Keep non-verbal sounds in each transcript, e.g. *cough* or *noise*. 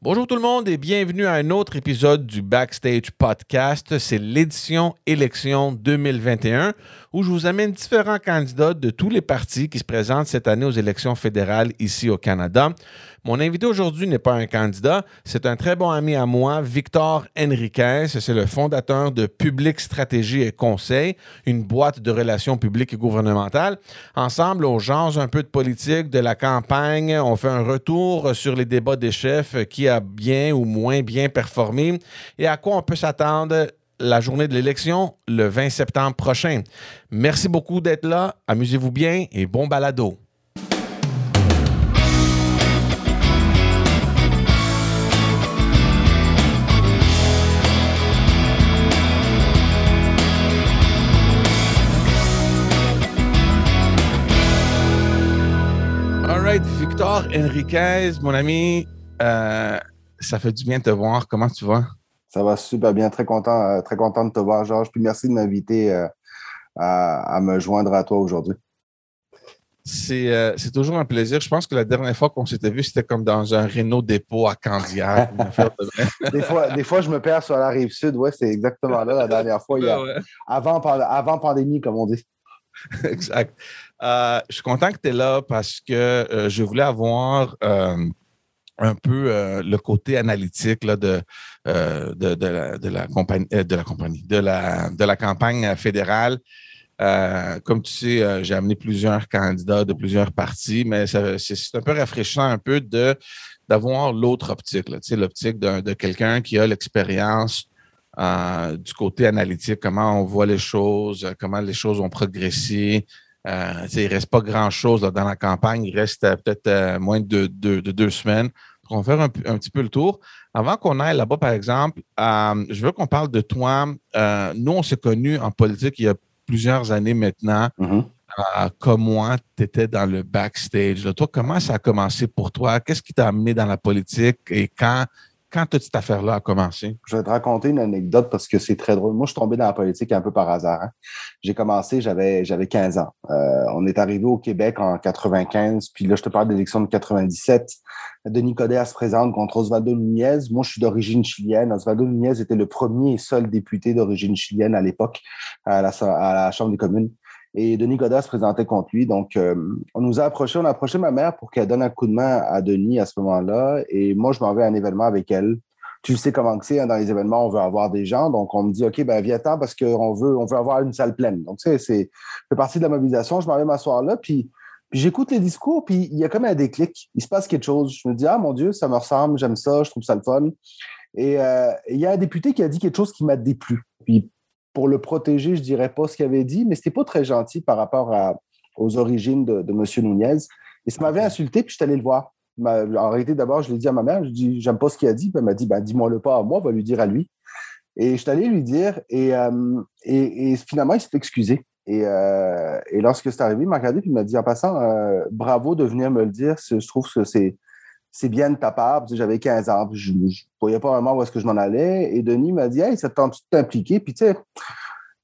Bonjour tout le monde et bienvenue à un autre épisode du Backstage Podcast. C'est l'édition élection 2021 je vous amène différents candidats de tous les partis qui se présentent cette année aux élections fédérales ici au Canada. Mon invité aujourd'hui n'est pas un candidat, c'est un très bon ami à moi, Victor Henriquez. C'est le fondateur de Public Stratégie et Conseil, une boîte de relations publiques et gouvernementales. Ensemble, on jase un peu de politique, de la campagne, on fait un retour sur les débats des chefs, qui a bien ou moins bien performé et à quoi on peut s'attendre la journée de l'élection le 20 septembre prochain. Merci beaucoup d'être là, amusez-vous bien et bon balado. All right, Victor Enriquez, mon ami, euh, ça fait du bien de te voir. Comment tu vas? Ça va super bien. Très content, euh, très content de te voir, Georges. Puis merci de m'inviter euh, à, me joindre à toi aujourd'hui. C'est toujours un plaisir. Je pense que la dernière fois qu'on s'était vu, c'était comme dans un Renault dépôt à Candiac. *laughs* des, fois, des fois, je me perds sur la rive sud. Oui, c'est exactement là la *laughs* dernière fois. avant, avant pandémie, comme on dit. *laughs* exact. je suis content que tu es là parce que je voulais avoir un peu euh, le côté analytique euh, de, de, la, de, la, compagnie, euh, de la compagnie, de la, de la campagne fédérale. comme tu sais, j'ai amené plusieurs candidats de plusieurs partis, mais c'est un peu rafraîchissant un peu de d'avoir l'autre optique, l'optique de quelqu'un qui a l'expérience du côté analytique, comment on voit les choses, comment les choses ont progressé, euh, il ne reste pas grand-chose dans la campagne. Il reste euh, peut-être euh, moins de, deux semaines. on va faire un, petit peu le tour. Avant qu'on aille là-bas, par exemple, je veux qu'on parle de toi. nous, on s'est connus en politique il y a plusieurs années maintenant. Comme moi, tu étais dans le backstage. Toi, comment ça a commencé pour toi? Qu'est-ce qui t'a amené dans la politique? Et quand quand toute cette affaire-là a commencé? Je vais te raconter une anecdote parce que c'est très drôle. Moi, je suis tombé dans la politique un peu par hasard. Hein. J'ai commencé, j'avais, j'avais 15 ans. Euh, on est arrivé au Québec en 95, puis là, je te parle de l'élection de 97. Denis Coderre se présente contre Osvaldo Nunez. Moi, je suis d'origine chilienne. Osvaldo Nunez était le premier et seul député d'origine chilienne à l'époque à la Chambre des communes. Et Denis Godard se présentait contre lui. Donc, euh, on nous a approché, on a approché ma mère pour qu'elle donne un coup de main à Denis à ce moment-là. Et moi, je m'en vais à un événement avec elle. Tu sais comment c'est, hein, dans les événements, on veut avoir des gens. Donc, on me dit, OK, ben viens-t'en parce qu'on veut, on veut avoir une salle pleine. Donc, sais, c'est fait partie de la mobilisation. Je m'en vais m'asseoir là, puis, j'écoute les discours, puis il y a comme un déclic. Il se passe quelque chose. Je me dis, ah mon Dieu, ça me ressemble, j'aime ça, je trouve ça le fun. Et euh, il y a un député qui a dit quelque chose qui m'a déplu. Pour le protéger, je dirais pas ce qu'il avait dit, mais c'était pas très gentil par rapport aux origines de, de M. Nunez. Et ça m'avait insulté, puis je suis allé le voir. En réalité, d'abord, je l'ai dit à ma mère, je dis, j'aime pas ce qu'il a dit. Puis elle m'a dit, ben, dis-moi-le pas à moi, va lui dire à lui. Et je suis allé lui dire, et, euh, et, finalement, il s'est excusé. Et, euh, et, lorsque c'est arrivé, il m'a regardé et il m'a dit en passant, euh, bravo de venir me le dire. Je trouve que c'est c'est bien de ta part. J'avais 15 ans, je ne voyais pas vraiment où est-ce que je m'en allais. Et Denis m'a dit, hey, ça te tente de t'impliquer? Puis, tu sais,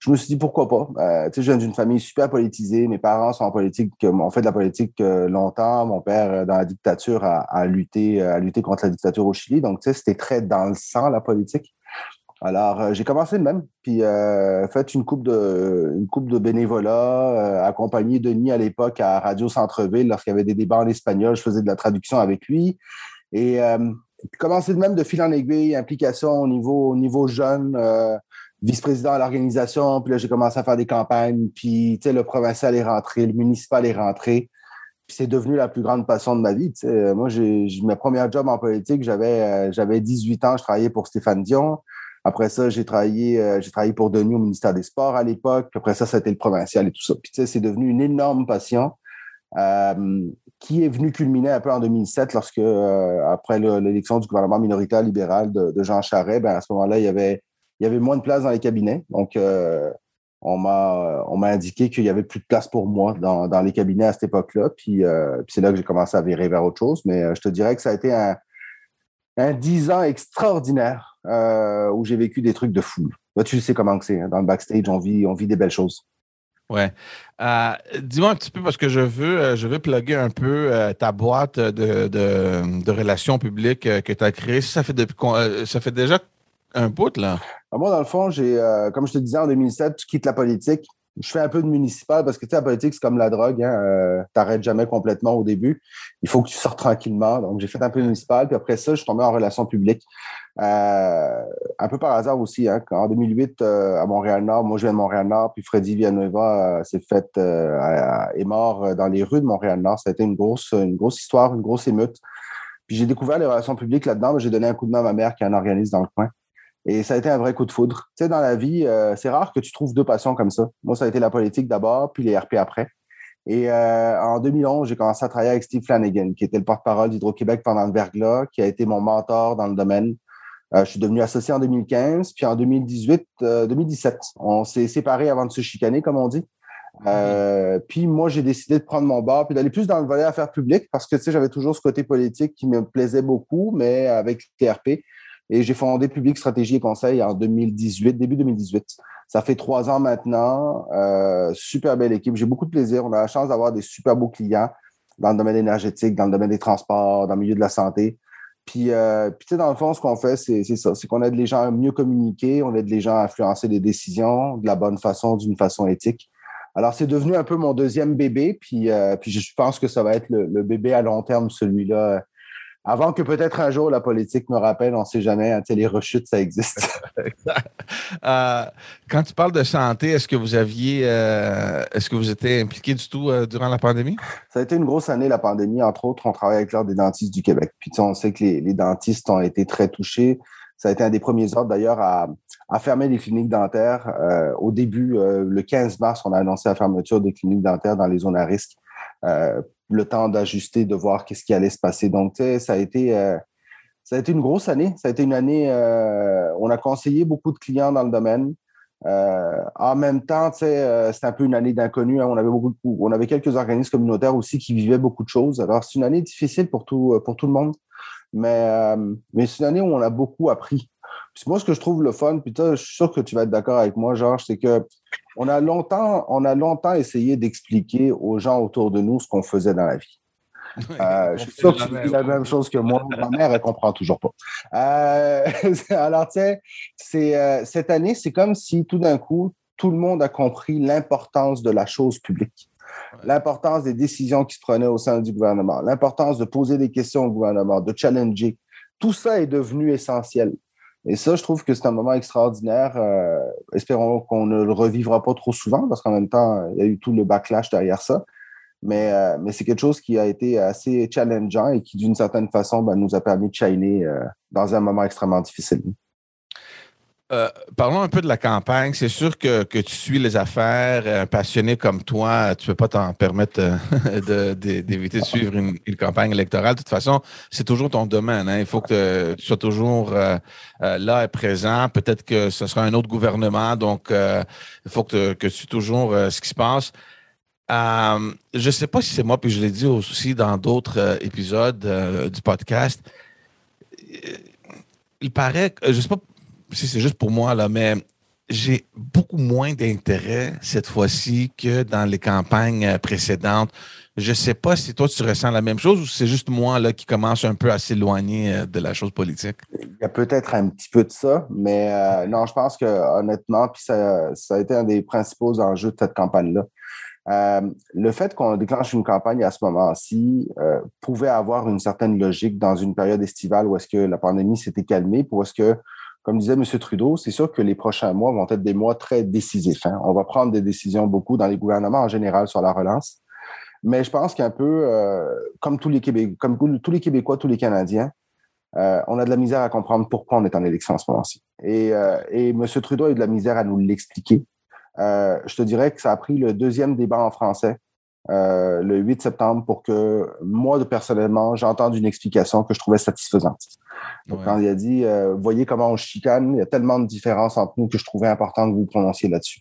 je me suis dit, pourquoi pas? Euh, tu sais, je viens d'une famille super politisée. Mes parents sont en politique, ont fait de la politique euh, longtemps. Mon père, euh, dans la dictature, a, a lutté, a lutté contre la dictature au Chili. Donc, tu sais, c'était très dans le sang, la politique. Alors, euh, j'ai commencé de même, puis euh, fait une coupe de, une coupe de bénévolat, euh, accompagné Denis à l'époque à Radio Centre-Ville lorsqu'il y avait des débats en espagnol. Je faisais de la traduction avec lui. Et euh, commencé de même de fil en aiguille, implication au niveau, au niveau jeune, vice-président à l'organisation. Puis là, j'ai commencé à faire des campagnes. Puis, le provincial est rentré, le municipal est rentré. Puis c'est devenu la plus grande passion de ma vie. Moi, j'ai mes premiers jobs en politique, j'avais j'avais 18 ans, je travaillais pour Stéphane Dion. Après ça, j'ai travaillé, euh, j'ai travaillé pour Denis au ministère des Sports à l'époque. Puis après ça, ça a été le provincial et tout ça. Puis tu sais, c'est devenu une énorme passion euh, qui est venue culminer un peu en 2007 lorsque, euh, après l'élection du gouvernement minoritaire libéral de, Jean Charest, ben, à ce moment-là, il y avait, il y avait moins de place dans les cabinets. Donc, on m'a on m'a indiqué qu'il y avait plus de place pour moi dans, dans les cabinets à cette époque-là. Puis, puis c'est là que j'ai commencé à virer vers autre chose. Mais je te dirais que ça a été un, un dix ans extraordinaire euh, où j'ai vécu des trucs de fou. tu sais comment c'est. Hein. Dans le backstage, on vit, on vit des belles choses. Ouais. Euh, dis-moi un petit peu, parce que je veux, euh, je veux plugger un peu euh, ta boîte de, de, relations publiques que tu as créée. Ça fait, depuis, ça fait déjà un bout, là. Ah, moi, dans le fond, j'ai, comme je te disais, en 2007, tu quittes la politique. Je fais un peu de municipal parce que tu sais, la politique, c'est comme la drogue. Hein, tu n'arrêtes jamais complètement au début. Il faut que tu sortes tranquillement. Donc, j'ai fait un peu de municipal. Puis après ça, je suis tombé en relations publiques. Euh, un peu par hasard aussi, hein, en 2008, euh, à Montréal-Nord, moi je viens de Montréal-Nord, puis Freddy Villanueva euh, s'est fait, est mort dans les rues de Montréal-Nord. Ça a été une grosse, une grosse histoire, une grosse émeute. Puis j'ai découvert les relations publiques là-dedans, j'ai donné un coup de main à ma mère qui est un organisme dans le coin. Et ça a été un vrai coup de foudre. Tu sais, dans la vie, c'est rare que tu trouves deux passions comme ça. Moi, ça a été la politique d'abord, puis les RP après. Et en 2011, j'ai commencé à travailler avec Steve Flanagan, qui était le porte-parole d'Hydro-Québec pendant le verglas, qui a été mon mentor dans le domaine. Euh, je suis devenu associé en 2015, puis en 2018, 2017, euh, on s'est séparés avant de se chicaner, comme on dit. Euh, puis moi, j'ai décidé de prendre mon bar puis d'aller plus dans le volet affaires publiques parce que tu sais, j'avais toujours ce côté politique qui me plaisait beaucoup, mais avec TRP. Et j'ai fondé Public Stratégie et Conseil en 2018, début 2018. Ça fait trois ans maintenant. super belle équipe. J'ai beaucoup de plaisir. On a la chance d'avoir des super beaux clients dans le domaine énergétique, dans le domaine des transports, dans le milieu de la santé. Puis, euh, puis tu sais, dans le fond, ce qu'on fait, c'est ça. C'est qu'on aide les gens à mieux communiquer, on aide les gens à influencer les décisions de la bonne façon, d'une façon éthique. Alors, c'est devenu un peu mon deuxième bébé, puis, euh, puis je pense que ça va être le bébé à long terme, celui-là, avant que peut-être un jour la politique me rappelle, on ne sait jamais, hein, les rechutes, ça existe. *laughs* Euh, quand tu parles de santé, est-ce que vous aviez, euh, est-ce que vous étiez impliqué du tout euh, durant la pandémie? Ça a été une grosse année, la pandémie. Entre autres, on travaille avec l'Ordre des dentistes du Québec. Puis on sait que les, dentistes ont été très touchés. Ça a été un des premiers ordres d'ailleurs à, fermer les cliniques dentaires. au début, le 15 mars, on a annoncé la fermeture des cliniques dentaires dans les zones à risque le temps d'ajuster, de voir qu'est-ce qui allait se passer. Donc, ça a été euh, ça a été une grosse année. Ça a été une année, euh, on a conseillé beaucoup de clients dans le domaine. Euh, en même temps, c'était un peu une année d'inconnu. Hein. On avait beaucoup, on avait quelques organismes communautaires aussi qui vivaient beaucoup de choses. Alors, c'est une année difficile pour tout, pour tout le monde, mais, mais c'est une année où on a beaucoup appris. Puis moi, ce que je trouve le fun, puis je suis sûr que tu vas être d'accord avec moi, Georges, c'est que on a longtemps, on a longtemps essayé d'expliquer aux gens autour de nous ce qu'on faisait dans la vie. Euh, je suis sûr que tu dis la même chose que moi. Ma mère, elle comprend toujours pas. Euh, *laughs* alors, tu sais, euh, cette année, c'est comme si tout d'un coup, tout le monde a compris l'importance de la chose publique, l'importance des décisions qui se prenaient au sein du gouvernement, l'importance de poser des questions au gouvernement, de challenger. Tout ça est devenu essentiel. Et ça, je trouve que c'est un moment extraordinaire. Euh, espérons qu'on ne le revivra pas trop souvent parce qu'en même temps, il y a eu tout le backlash derrière ça. Mais, euh, mais c'est quelque chose qui a été assez challengeant et qui, d'une certaine façon, ben, nous a permis de shiner euh, dans un moment extrêmement difficile. Euh, parlons un peu de la campagne. C'est sûr que, tu suis les affaires, un passionné comme toi, tu ne peux pas t'en permettre euh, *laughs* d'éviter de, suivre une, campagne électorale. De toute façon, c'est toujours ton domaine. Hein. Il faut que tu sois toujours euh, là et présent. Peut-être que ce sera un autre gouvernement, donc il faut que, tu suives toujours ce qui se passe. je ne sais pas si c'est moi, puis je l'ai dit aussi dans d'autres épisodes du podcast. Il paraît, que, je ne sais pas c'est juste pour moi, là, mais j'ai beaucoup moins d'intérêt cette fois-ci que dans les campagnes euh, précédentes. Je ne sais pas si toi, tu ressens la même chose ou c'est juste moi là, qui commence un peu à s'éloigner euh, de la chose politique? Il y a peut-être un petit peu de ça, mais euh, non, je pense que honnêtement, puis ça, a été un des principaux enjeux de cette campagne-là. le fait qu'on déclenche une campagne à ce moment-ci pouvait avoir une certaine logique dans une période estivale où est-ce que la pandémie s'était calmée, pour est-ce que comme disait M. Trudeau, c'est sûr que les prochains mois vont être des mois très décisifs. Hein. On va prendre des décisions beaucoup dans les gouvernements en général sur la relance. Mais je pense qu'un peu, euh, comme, tous les Québécois, tous les Canadiens, euh, on a de la misère à comprendre pourquoi on est en élection en ce moment-ci. Et, euh, et M. Trudeau a eu de la misère à nous l'expliquer. je te dirais que ça a pris le deuxième débat en français le 8 septembre pour que moi, personnellement, j'entende une explication que je trouvais satisfaisante. Quand il a dit euh, Voyez comment on chicane, il y a tellement de différences entre nous que je trouvais important que vous prononciez là-dessus.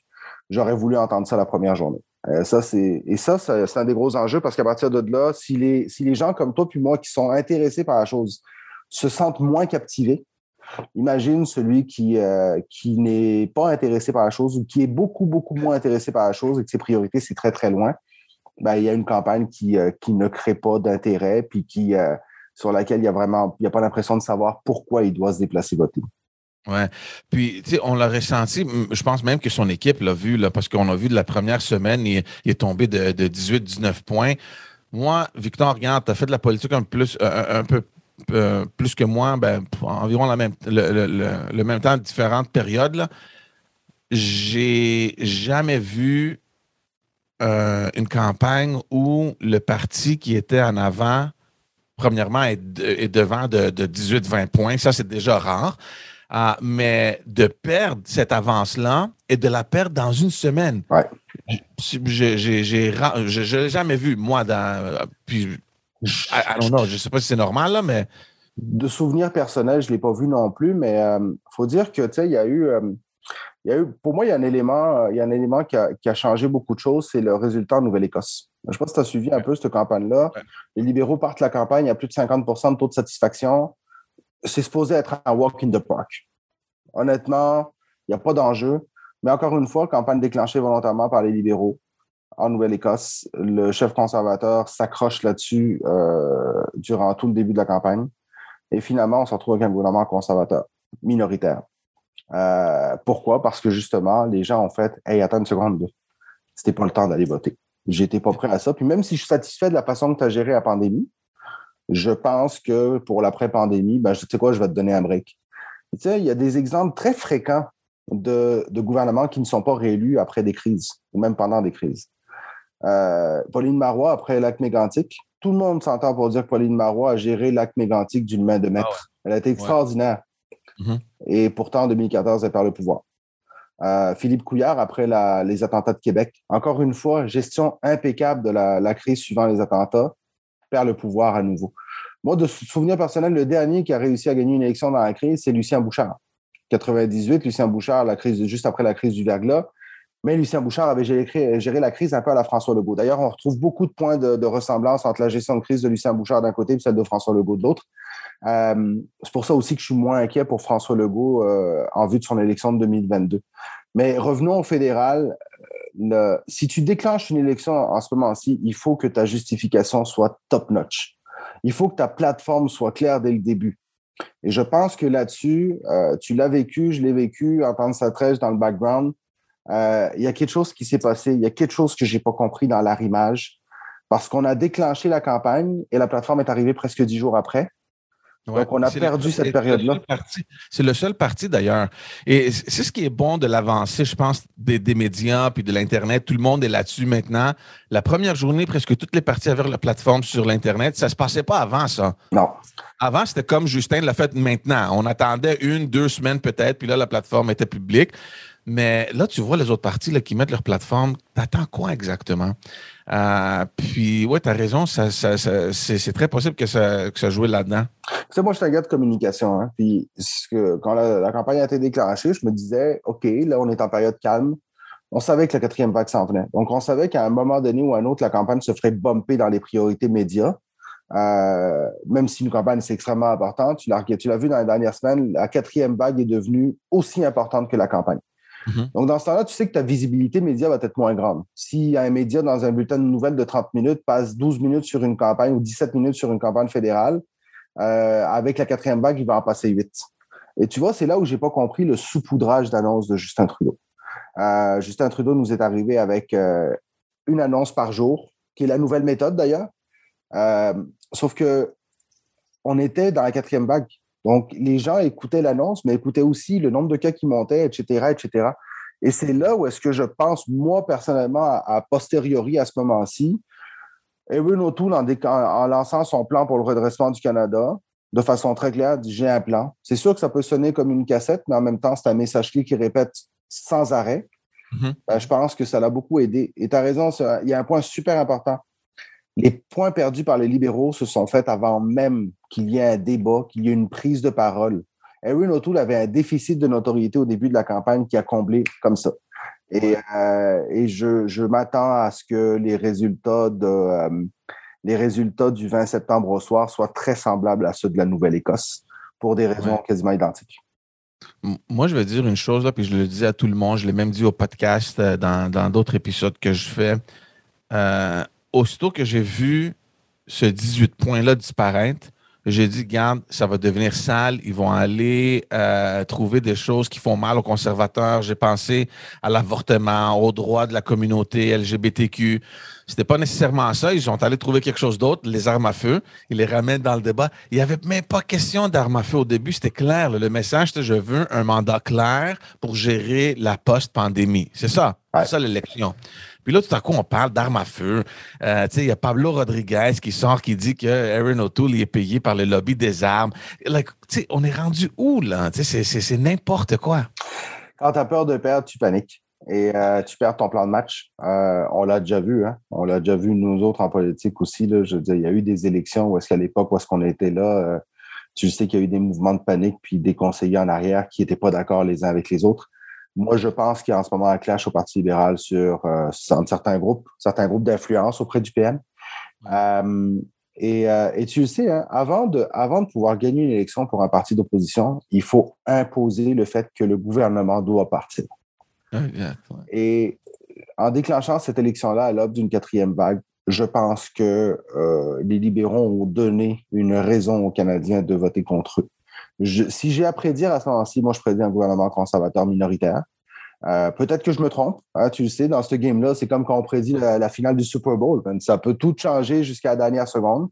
J'aurais voulu entendre ça la première journée. Euh, ça, c'est, et ça, c'est un des gros enjeux parce qu'à partir de là, si les, si les gens comme toi puis moi qui sont intéressés par la chose se sentent moins captivés, Imagine celui qui, euh, qui n'est pas intéressé par la chose ou qui est beaucoup, beaucoup moins intéressé par la chose et que ses priorités, c'est très, très loin. Ben, il y a une campagne qui, euh, qui ne crée pas d'intérêt puis qui, euh, sur laquelle il y a vraiment, n'y a pas l'impression de savoir pourquoi il doit se déplacer voter. Ouais. Puis, tu sais, on l'a ressenti. Je pense même que son équipe l'a vu, là, parce qu'on a vu de la première semaine, il, est tombé de, 18-19 points. Moi, Victor, regarde, tu as fait de la politique un, plus, un, peu euh, plus que moi, ben, environ la même, le, même temps, différentes périodes. J'ai jamais vu euh, une campagne où le parti qui était en avant, premièrement, est, devant de, de 18-20 points. Ça, c'est déjà rare. Ah, mais de perdre cette avance-là et de la perdre dans une semaine. Ouais. Je l'ai jamais vu, moi, dans. Puis, je ne sais pas si c'est normal, là, mais. De souvenirs personnels, je ne l'ai pas vu non plus, mais il euh, faut dire que, tu sais, il y a eu. Euh, il y a eu, pour moi, il y a un élément, il y a un élément qui a, qui a changé beaucoup de choses, c'est le résultat en Nouvelle-Écosse. Je ne sais pas si tu as suivi un peu cette campagne-là. Les libéraux partent la campagne à plus de 50% de taux de satisfaction c'est supposé être un walk in the park. Honnêtement, il n'y a pas d'enjeu. Mais encore une fois, campagne déclenchée volontairement par les libéraux en Nouvelle-Écosse. Le chef conservateur s'accroche là-dessus euh, durant tout le début de la campagne. Et finalement, on se retrouve avec un gouvernement conservateur, minoritaire. Euh, pourquoi? Parce que justement, les gens ont fait Hey, attends une seconde, c'était pas le temps d'aller voter. J'étais pas prêt à ça. Puis même si je suis satisfait de la façon que tu as géré la pandémie, je pense que pour l'après-pandémie, ben, tu sais quoi, je vais te donner un break. Tu sais, il y a des exemples très fréquents de, gouvernements qui ne sont pas réélus après des crises ou même pendant des crises. Euh, Pauline Marois, après l'acte mégantique, tout le monde s'entend pour dire que Pauline Marois a géré l'acte mégantique d'une main de maître. Ah elle a été extraordinaire. Mm-hmm. Et pourtant, en 2014, elle perd le pouvoir. Euh, Philippe Couillard, après les attentats de Québec, encore une fois, gestion impeccable de la crise suivant les attentats perd le pouvoir à nouveau. Moi, de souvenir personnel, le dernier qui a réussi à gagner une élection dans la crise, c'est Lucien Bouchard. 98, Lucien Bouchard, la crise, juste après la crise du verglas. Mais Lucien Bouchard avait géré, la crise un peu à la François Legault. D'ailleurs, on retrouve beaucoup de points de, ressemblance entre la gestion de crise de Lucien Bouchard d'un côté et celle de François Legault de l'autre. Euh, c'est pour ça aussi que je suis moins inquiet pour François Legault euh, en vue de son élection de 2022. Mais revenons au fédéral si tu déclenches une élection en ce moment-ci, il faut que ta justification soit top-notch. Il faut que ta plateforme soit claire dès le début. Et je pense que là-dessus, euh, tu l'as vécu, je l'ai vécu, entendre sa trèche dans le background. Euh, il y a quelque chose qui s'est passé, il y a quelque chose que je n'ai pas compris dans l'arrimage, parce qu'on a déclenché la campagne et la plateforme est arrivée presque dix jours après. Donc, on a perdu cette période-là. C'est le seul parti, d'ailleurs. Et c'est ce qui est bon de l'avancée, je pense, des, médias puis de l'Internet. Tout le monde est là-dessus maintenant. La première journée, presque toutes les parties avaient la plateforme sur l'Internet. Ça ne se passait pas avant, ça. Non. Avant, c'était comme Justin l'a fait maintenant. On attendait une, deux semaines peut-être, puis là, la plateforme était publique. Mais là, tu vois les autres parties là, qui mettent leur plateforme. T'attends quoi exactement? Euh, puis, ouais, tu as raison, ça, c'est très possible que ça, que ça jouait là-dedans. Tu moi, je suis un gars de communication. Hein, puis, quand la, campagne a été déclenchée, je me disais, OK, là, on est en période calme. On savait que la quatrième vague s'en venait. Donc, on savait qu'à un moment donné ou à un autre, la campagne se ferait bumper dans les priorités médias. Euh, même si une campagne, c'est extrêmement important. Tu l'as vu dans les dernières semaines, la quatrième vague est devenue aussi importante que la campagne. Mhm. Donc, dans ce temps-là, tu sais que ta visibilité média va être moins grande. Si un média dans un bulletin de nouvelles de 30 minutes passe 12 minutes sur une campagne ou 17 minutes sur une campagne fédérale, euh, avec la quatrième vague, il va en passer 8. Et tu vois, c'est là où j'ai pas compris le saupoudrage d'annonces de Justin Trudeau. Euh, Justin Trudeau nous est arrivé avec euh, une annonce par jour, qui est la nouvelle méthode d'ailleurs. sauf que on était dans la quatrième vague. Donc, les gens écoutaient l'annonce, mais écoutaient aussi le nombre de cas qui montaient, etc., etc. Et c'est là où est-ce que je pense, moi, personnellement, à, posteriori à ce moment-ci, Erin O'Toole, en, en, lançant son plan pour le redressement du Canada, de façon très claire, dit j'ai un plan. C'est sûr que ça peut sonner comme une cassette, mais en même temps, c'est un message clé qui répète sans arrêt. Mm-hmm. Ben, je pense que ça l'a beaucoup aidé. Et tu as raison, il y a un point super important. Les points perdus par les libéraux se sont faits avant même qu'il y ait un débat, qu'il y ait une prise de parole. Erin O'Toole avait un déficit de notoriété au début de la campagne qui a comblé comme ça. Et, euh, je, m'attends à ce que les résultats, de, euh, les résultats du 20 septembre au soir soient très semblables à ceux de la Nouvelle-Écosse pour des raisons quasiment identiques. Moi, je vais dire une chose, là, puis je le dis à tout le monde, je l'ai même dit au podcast euh, dans d'autres épisodes que je fais. Euh, aussitôt que j'ai vu ce 18 points-là disparaître, j'ai dit, garde, ça va devenir sale. Ils vont aller euh, trouver des choses qui font mal aux conservateurs. J'ai pensé à l'avortement, aux droits de la communauté LGBTQ. C'était pas nécessairement ça. Ils sont allés trouver quelque chose d'autre, les armes à feu. Ils les ramènent dans le débat. Il n'y avait même pas question d'armes à feu au début. C'était clair. Le message, c'était je veux un mandat clair pour gérer la post-pandémie. C'est ça. C'est ça l'élection. Puis là, tout à coup, on parle d'armes à feu. Euh, il y a Pablo Rodriguez qui sort, qui dit que Aaron O'Toole est payé par le lobby des armes. on est rendu où, là? C'est n'importe quoi. Quand tu as peur de perdre, tu paniques et euh, tu perds ton plan de match. Euh, on l'a déjà vu, hein? On l'a déjà vu, nous autres, en politique aussi. Là, je veux dire, il y a eu des élections où est-ce qu'à l'époque, où est-ce qu'on était là, tu sais qu'il y a eu des mouvements de panique puis des conseillers en arrière qui n'étaient pas d'accord les uns avec les autres. Moi, je pense qu'il y a en ce moment un clash au Parti libéral sur euh, certains groupes, certains groupes d'influence auprès du PM. Euh, et, euh, et, tu le sais, hein, avant, de, avant de pouvoir gagner une élection pour un parti d'opposition, il faut imposer le fait que le gouvernement doit partir. Et en déclenchant cette élection-là à l'aube d'une quatrième vague, je pense que les libéraux ont donné une raison aux Canadiens de voter contre eux si j'ai à prédire à ce moment-ci, moi, je prédis un gouvernement conservateur minoritaire. Euh, peut-être que je me trompe. Hein, tu le sais, dans ce game-là, c'est comme quand on prédit la, finale du Super Bowl. Ça peut tout changer jusqu'à la dernière seconde.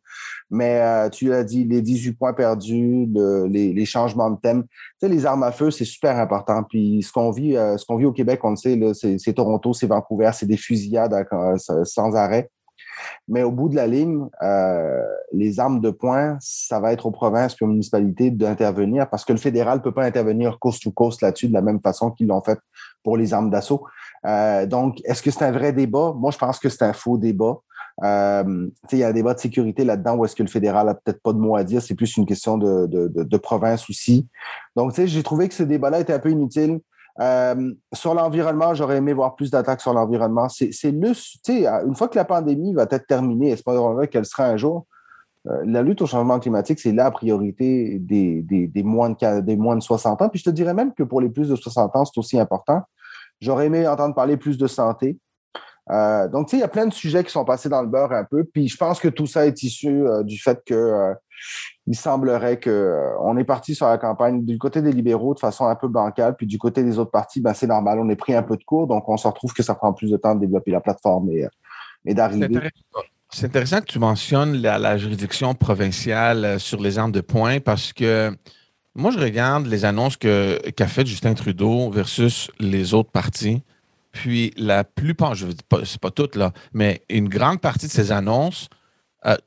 Mais euh, tu l'as dit, les 18 points perdus, les, changements de thème. Tu sais, les armes à feu, c'est super important. Puis ce qu'on vit, euh, ce qu'on vit au Québec, on le sait, c'est Toronto, c'est Vancouver, c'est des fusillades sans arrêt. Mais au bout de la ligne, euh, les armes de poing, ça va être aux provinces et aux municipalités d'intervenir parce que le fédéral ne peut pas intervenir coast to coast là-dessus de la même façon qu'ils l'ont fait pour les armes d'assaut. Euh, donc, est-ce que c'est un vrai débat? Moi, je pense que c'est un faux débat. Euh, il y a un débat de sécurité là-dedans où est-ce que le fédéral a peut-être pas de mot à dire. C'est plus une question de, de, de, de province aussi. Donc, j'ai trouvé que ce débat-là était un peu inutile. Euh, sur l'environnement, j'aurais aimé voir plus d'attaques sur l'environnement. C'est le, une fois que la pandémie va être terminée, espérons qu'elle sera un jour, euh, la lutte au changement climatique, c'est la priorité des, des, des, moins de, des moins de 60 ans. Puis je te dirais même que pour les plus de 60 ans, c'est aussi important. J'aurais aimé entendre parler plus de santé. Euh, donc, tu sais, il y a plein de sujets qui sont passés dans le beurre un peu. Puis je pense que tout ça est issu du fait que il semblerait qu'on euh, est parti sur la campagne du côté des libéraux de façon un peu bancale, puis du côté des autres partis, ben, c'est normal, on est pris un peu de cours, donc on se retrouve que ça prend plus de temps de développer la plateforme et, euh, d'arriver. C'est intéressant que tu mentionnes la, juridiction provinciale euh, sur les armes de poing parce que moi, je regarde les annonces qu'a fait Justin Trudeau versus les autres partis. Puis la plupart, je c'est pas toutes, là, mais une grande partie de ces annonces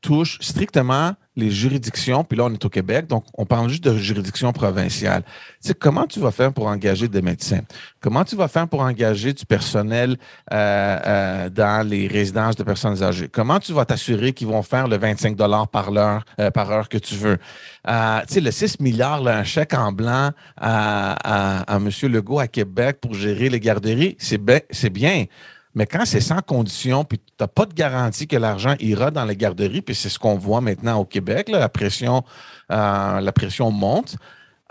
touchent strictement les juridictions, puis là, on est au Québec, donc on parle juste de juridiction provinciale. Tu sais, comment tu vas faire pour engager des médecins? Comment tu vas faire pour engager du personnel euh, euh, dans les résidences de personnes âgées? Comment tu vas t'assurer qu'ils vont faire le 25 par heure, euh, par heure que tu veux? tu sais, le 6 milliards, là, un chèque en blanc à, à, à M. Legault à Québec pour gérer les garderies, c'est bien. Mais quand c'est sans condition, puis tu n'as pas de garantie que l'argent ira dans les garderies, puis c'est ce qu'on voit maintenant au Québec, la, pression, euh, la pression monte.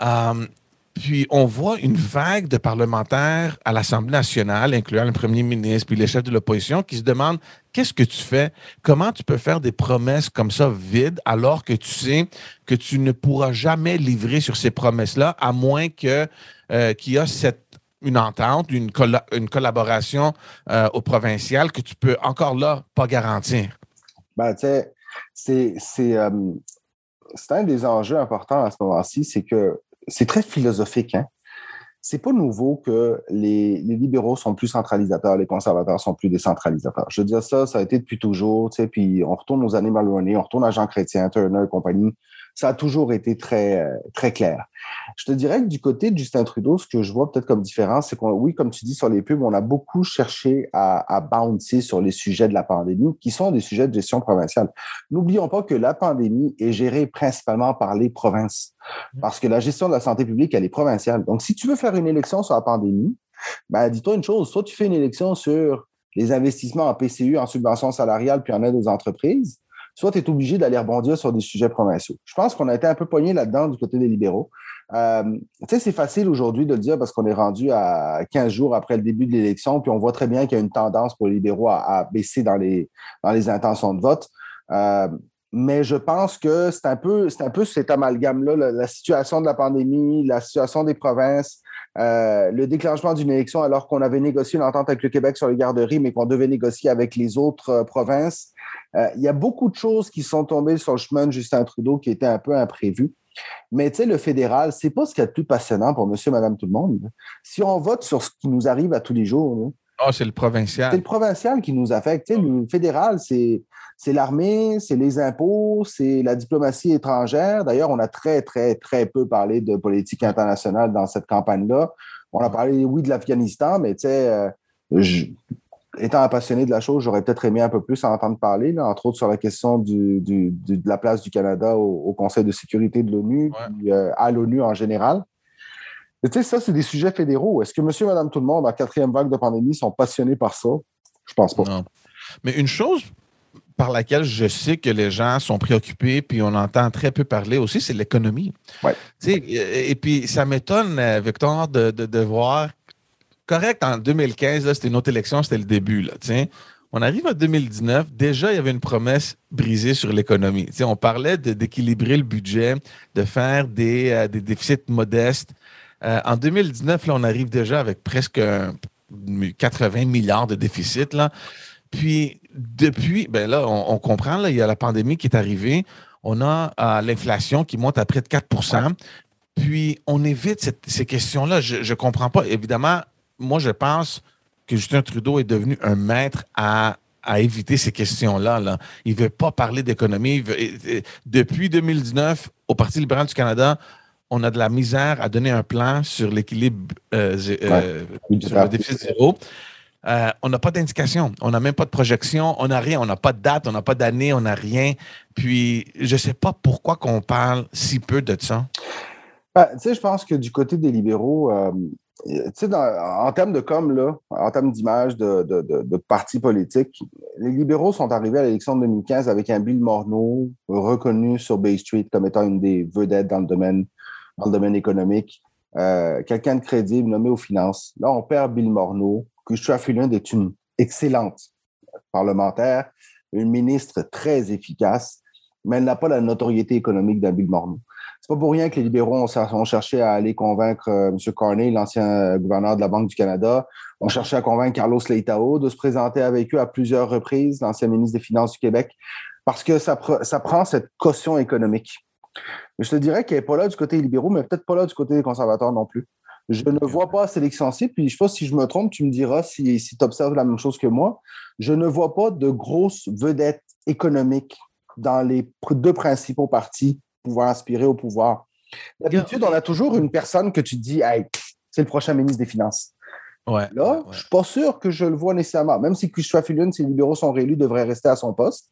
Euh, puis on voit une vague de parlementaires à l'Assemblée nationale, incluant le premier ministre, puis les chefs de l'opposition, qui se demandent qu'est-ce que tu fais? Comment tu peux faire des promesses comme ça vides alors que tu sais que tu ne pourras jamais livrer sur ces promesses-là, à moins que euh, qu'il y a cette une entente, une, une collaboration euh, au provincial que tu peux encore là pas garantir? Ben, tu sais, c'est euh, un des enjeux importants à ce moment-ci, c'est que c'est très philosophique. Hein? C'est pas nouveau que les, les, libéraux sont plus centralisateurs, les conservateurs sont plus décentralisateurs. Je veux dire ça, ça a été depuis toujours, tu sais, puis on retourne aux années Maloney, on retourne à Jean Chrétien, Turner et compagnie. Ça a toujours été très, euh, très clair. Je te dirais que du côté de Justin Trudeau, ce que je vois peut-être comme différence, c'est qu'on, oui, comme tu dis sur les pubs, on a beaucoup cherché à, à bouncer sur les sujets de la pandémie, qui sont des sujets de gestion provinciale. N'oublions pas que la pandémie est gérée principalement par les provinces, mmh. parce que la gestion de la santé publique, elle est provinciale. Donc, si tu veux faire une élection sur la pandémie, ben, dis-toi une chose, soit tu fais une élection sur les investissements en PCU, en subvention salariale, puis en aide aux entreprises, soit tu es obligé d'aller rebondir sur des sujets provinciaux. Je pense qu'on a été un peu poigné là-dedans du côté des libéraux. Euh, tu sais, c'est facile aujourd'hui de le dire parce qu'on est rendu à 15 jours après le début de l'élection, puis on voit très bien qu'il y a une tendance pour les libéraux à, baisser dans les, intentions de vote. Euh, mais je pense que c'est un peu, c'est un peu cet amalgame-là, la, situation de la pandémie, la situation des provinces, euh, le déclenchement d'une élection alors qu'on avait négocié une entente avec le Québec sur les garderies, mais qu'on devait négocier avec les autres euh, provinces. Euh, il y a beaucoup de choses qui sont tombées sur le chemin de Justin Trudeau qui étaient un peu imprévues. Mais tu sais, le fédéral, c'est pas ce qu'il y a de plus passionnant pour monsieur, madame, tout le monde. Si on vote sur ce qui nous arrive à tous les jours, ah, c'est le provincial. C'est le provincial qui nous affecte. le fédéral, c'est c'est l'armée, c'est les impôts, c'est la diplomatie étrangère. D'ailleurs, on a très, très, très peu parlé de politique internationale dans cette campagne-là. On a parlé, oui, de l'Afghanistan, mais tu sais, euh, étant un passionné de la chose, j'aurais peut-être aimé un peu plus en entendre parler, entre autres sur la question de la place du Canada au, Conseil de sécurité de l'ONU, euh, à l'ONU en général. Tu sais, ça, c'est des sujets fédéraux. Est-ce que monsieur, madame, tout le monde, en quatrième vague de pandémie, sont passionnés par ça? Je pense pas. Non. Mais une chose par laquelle je sais que les gens sont préoccupés, puis on entend très peu parler aussi, c'est l'économie. Ouais. Et puis, ça m'étonne, euh, Victor, de, de, voir. Correct, en 2015, c'était une autre élection, c'était le début. Là, on arrive en 2019, déjà, il y avait une promesse brisée sur l'économie. On parlait d'équilibrer le budget, de faire des, euh, des déficits modestes. Euh, en 2019, là, on arrive déjà avec presque 80 milliards de déficit. Là. Puis, depuis, ben là, on, comprend, là, il y a la pandémie qui est arrivée. On a euh, l'inflation qui monte à près de 4% Puis, on évite ces questions-là. Je ne comprends pas. Évidemment, moi, je pense que Justin Trudeau est devenu un maître à, éviter ces questions-là. Là. Il ne veut pas parler d'économie. Depuis 2019, au Parti libéral du Canada, on a de la misère à donner un plan sur l'équilibre, euh, euh, sur le déficit zéro. Euh, on n'a pas d'indication, on n'a même pas de projection, on n'a rien, on n'a pas de date, on n'a pas d'année, on n'a rien. Puis, je ne sais pas pourquoi qu'on parle si peu de ça. Ben, je pense que du côté des libéraux, euh, en termes de com, en termes d'image de, de, partis politiques, les libéraux sont arrivés à l'élection de 2015 avec un Bill Morneau reconnu sur Bay Street comme étant une des vedettes dans le domaine, dans le domaine économique. Euh, quelqu'un de crédible nommé aux finances. Là, on perd Bill Morneau. Chrystia Freeland est une excellente parlementaire, une ministre très efficace, mais elle n'a pas la notoriété économique d'un Bill Morneau. C'est pas pour rien que les libéraux ont, cherché à aller convaincre euh, M. Carney, l'ancien gouverneur de la Banque du Canada, ont cherché à convaincre Carlos Leitao de se présenter avec eux à plusieurs reprises, l'ancien ministre des Finances du Québec, parce que ça, prend cette caution économique. Mais je te dirais qu'elle n'est pas là du côté libéraux, mais peut-être pas là du côté des conservateurs non plus. Je ne vois pas sélection puis je sais pas si je me trompe, tu me diras si, si tu observes la même chose que moi. Je ne vois pas de grosses vedettes économiques dans les deux principaux partis pouvoir aspirer au pouvoir. D'habitude, on a toujours une personne que tu dis, hey, c'est le prochain ministre des Finances. Ouais, Là, je ne suis pas sûr que je le vois nécessairement. Même si Christophe Fillion, si les libéraux sont réélus, devrait rester à son poste.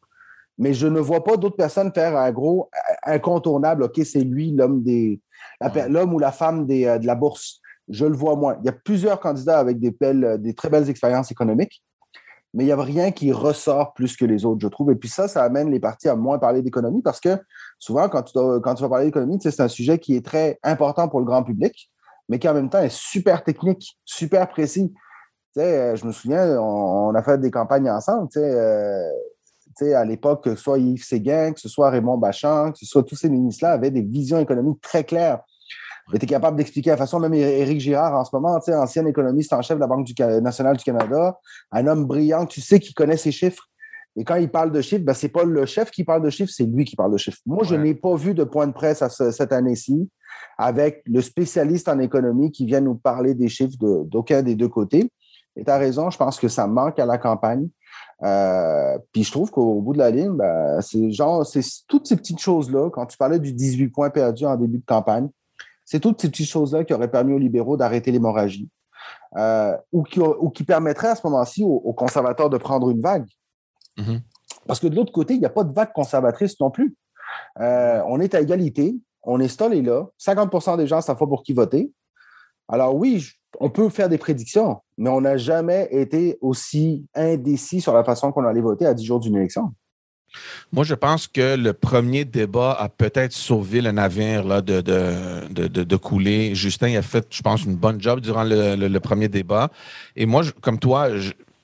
Mais je ne vois pas d'autres personnes faire un gros incontournable. OK, c'est lui l'homme des l'homme ou la femme des, euh, de la bourse je le vois moins. Il y a plusieurs candidats avec des, belles, des très belles expériences économiques, mais il n'y a rien qui ressort plus que les autres, je trouve. Et puis ça, ça amène les partis à moins parler d'économie parce que souvent, quand tu, vas parler d'économie, c'est un sujet qui est très important pour le grand public, mais qui en même temps est super technique, super précis. Euh, je me souviens, on, a fait des campagnes ensemble. Euh, à l'époque, que soit Yves Séguin, que ce soit Raymond Bachand, que ce soit tous ces ministres-là, avaient des visions économiques très claires tu es capable d'expliquer la façon, même Éric Girard en ce moment, ancien économiste en chef de la Banque nationale du Canada, un homme brillant, tu sais qu'il connaît ses chiffres. Et quand il parle de chiffres, ben, ce n'est pas le chef qui parle de chiffres, c'est lui qui parle de chiffres. Moi, je n'ai pas vu de point de presse cette année-ci avec le spécialiste en économie qui vient nous parler des chiffres d'aucun des deux côtés. Et tu as raison, je pense que ça manque à la campagne. Euh, puis je trouve qu'au bout de la ligne, ben, c'est genre, c'est toutes ces petites choses-là. Quand tu parlais du 18 points perdus en début de campagne, c'est toutes ces petites choses-là qui auraient permis aux libéraux d'arrêter l'hémorragie euh, ou, qui, ou qui permettraient à ce moment-ci aux, conservateurs de prendre une vague. Mm-hmm. Parce que de l'autre côté, il n'y a pas de vague conservatrice non plus. Euh, on est à égalité, on est stolé là, 50% des gens savent pas pour qui voter. Alors oui, on peut faire des prédictions, mais on n'a jamais été aussi indécis sur la façon qu'on allait voter à 10 jours d'une élection. Moi, je pense que le premier débat a peut-être sauvé le navire là, de, de, de, couler. Justin a fait, je pense, une bonne job durant le, premier débat. Et moi, comme toi,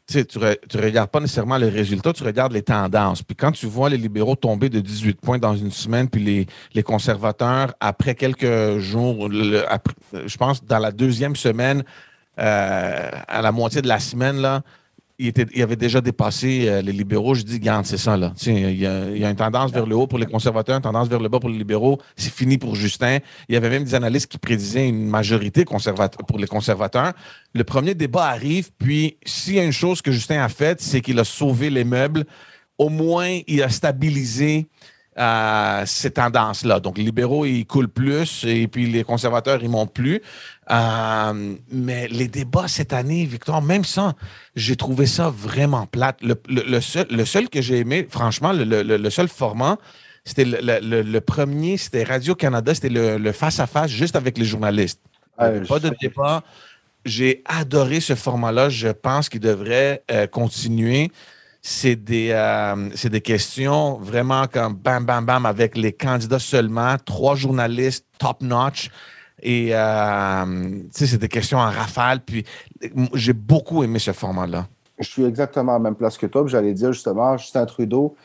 tu ne regardes pas nécessairement les résultats, tu regardes les tendances. Puis quand tu vois les libéraux tomber de 18 points dans une semaine, puis les, les conservateurs, après quelques jours, je pense dans la deuxième semaine, euh, à la moitié de la semaine, là, il, avait déjà dépassé euh, les libéraux. Je dis, garde, c'est ça, là. Il y, a, une tendance vers le haut pour les conservateurs, une tendance vers le bas pour les libéraux. C'est fini pour Justin. Il y avait même des analystes qui prédisaient une majorité pour les conservateurs. Le premier débat arrive, puis s'il y a une chose que Justin a faite, c'est qu'il a sauvé les meubles. Au moins, il a stabilisé euh, ces tendances-là. Donc, les libéraux, ils coulent plus et puis les conservateurs, ils montent plus. Euh, mais les débats cette année, Victor, même ça, j'ai trouvé ça vraiment plate. Le, seul, que j'ai aimé, franchement, le, seul format, c'était le, premier, c'était Radio-Canada, c'était le face-à-face juste avec les journalistes. pas de débat. J'ai adoré ce format-là. Je pense qu'il devrait euh, continuer c'est des, euh, questions vraiment comme bam, bam, bam, avec les candidats seulement, trois journalistes top-notch. Et euh, c'est des questions en rafale. Puis j'ai beaucoup aimé ce format-là. Je suis exactement à la même place que toi. J'allais dire justement, Justin Trudeau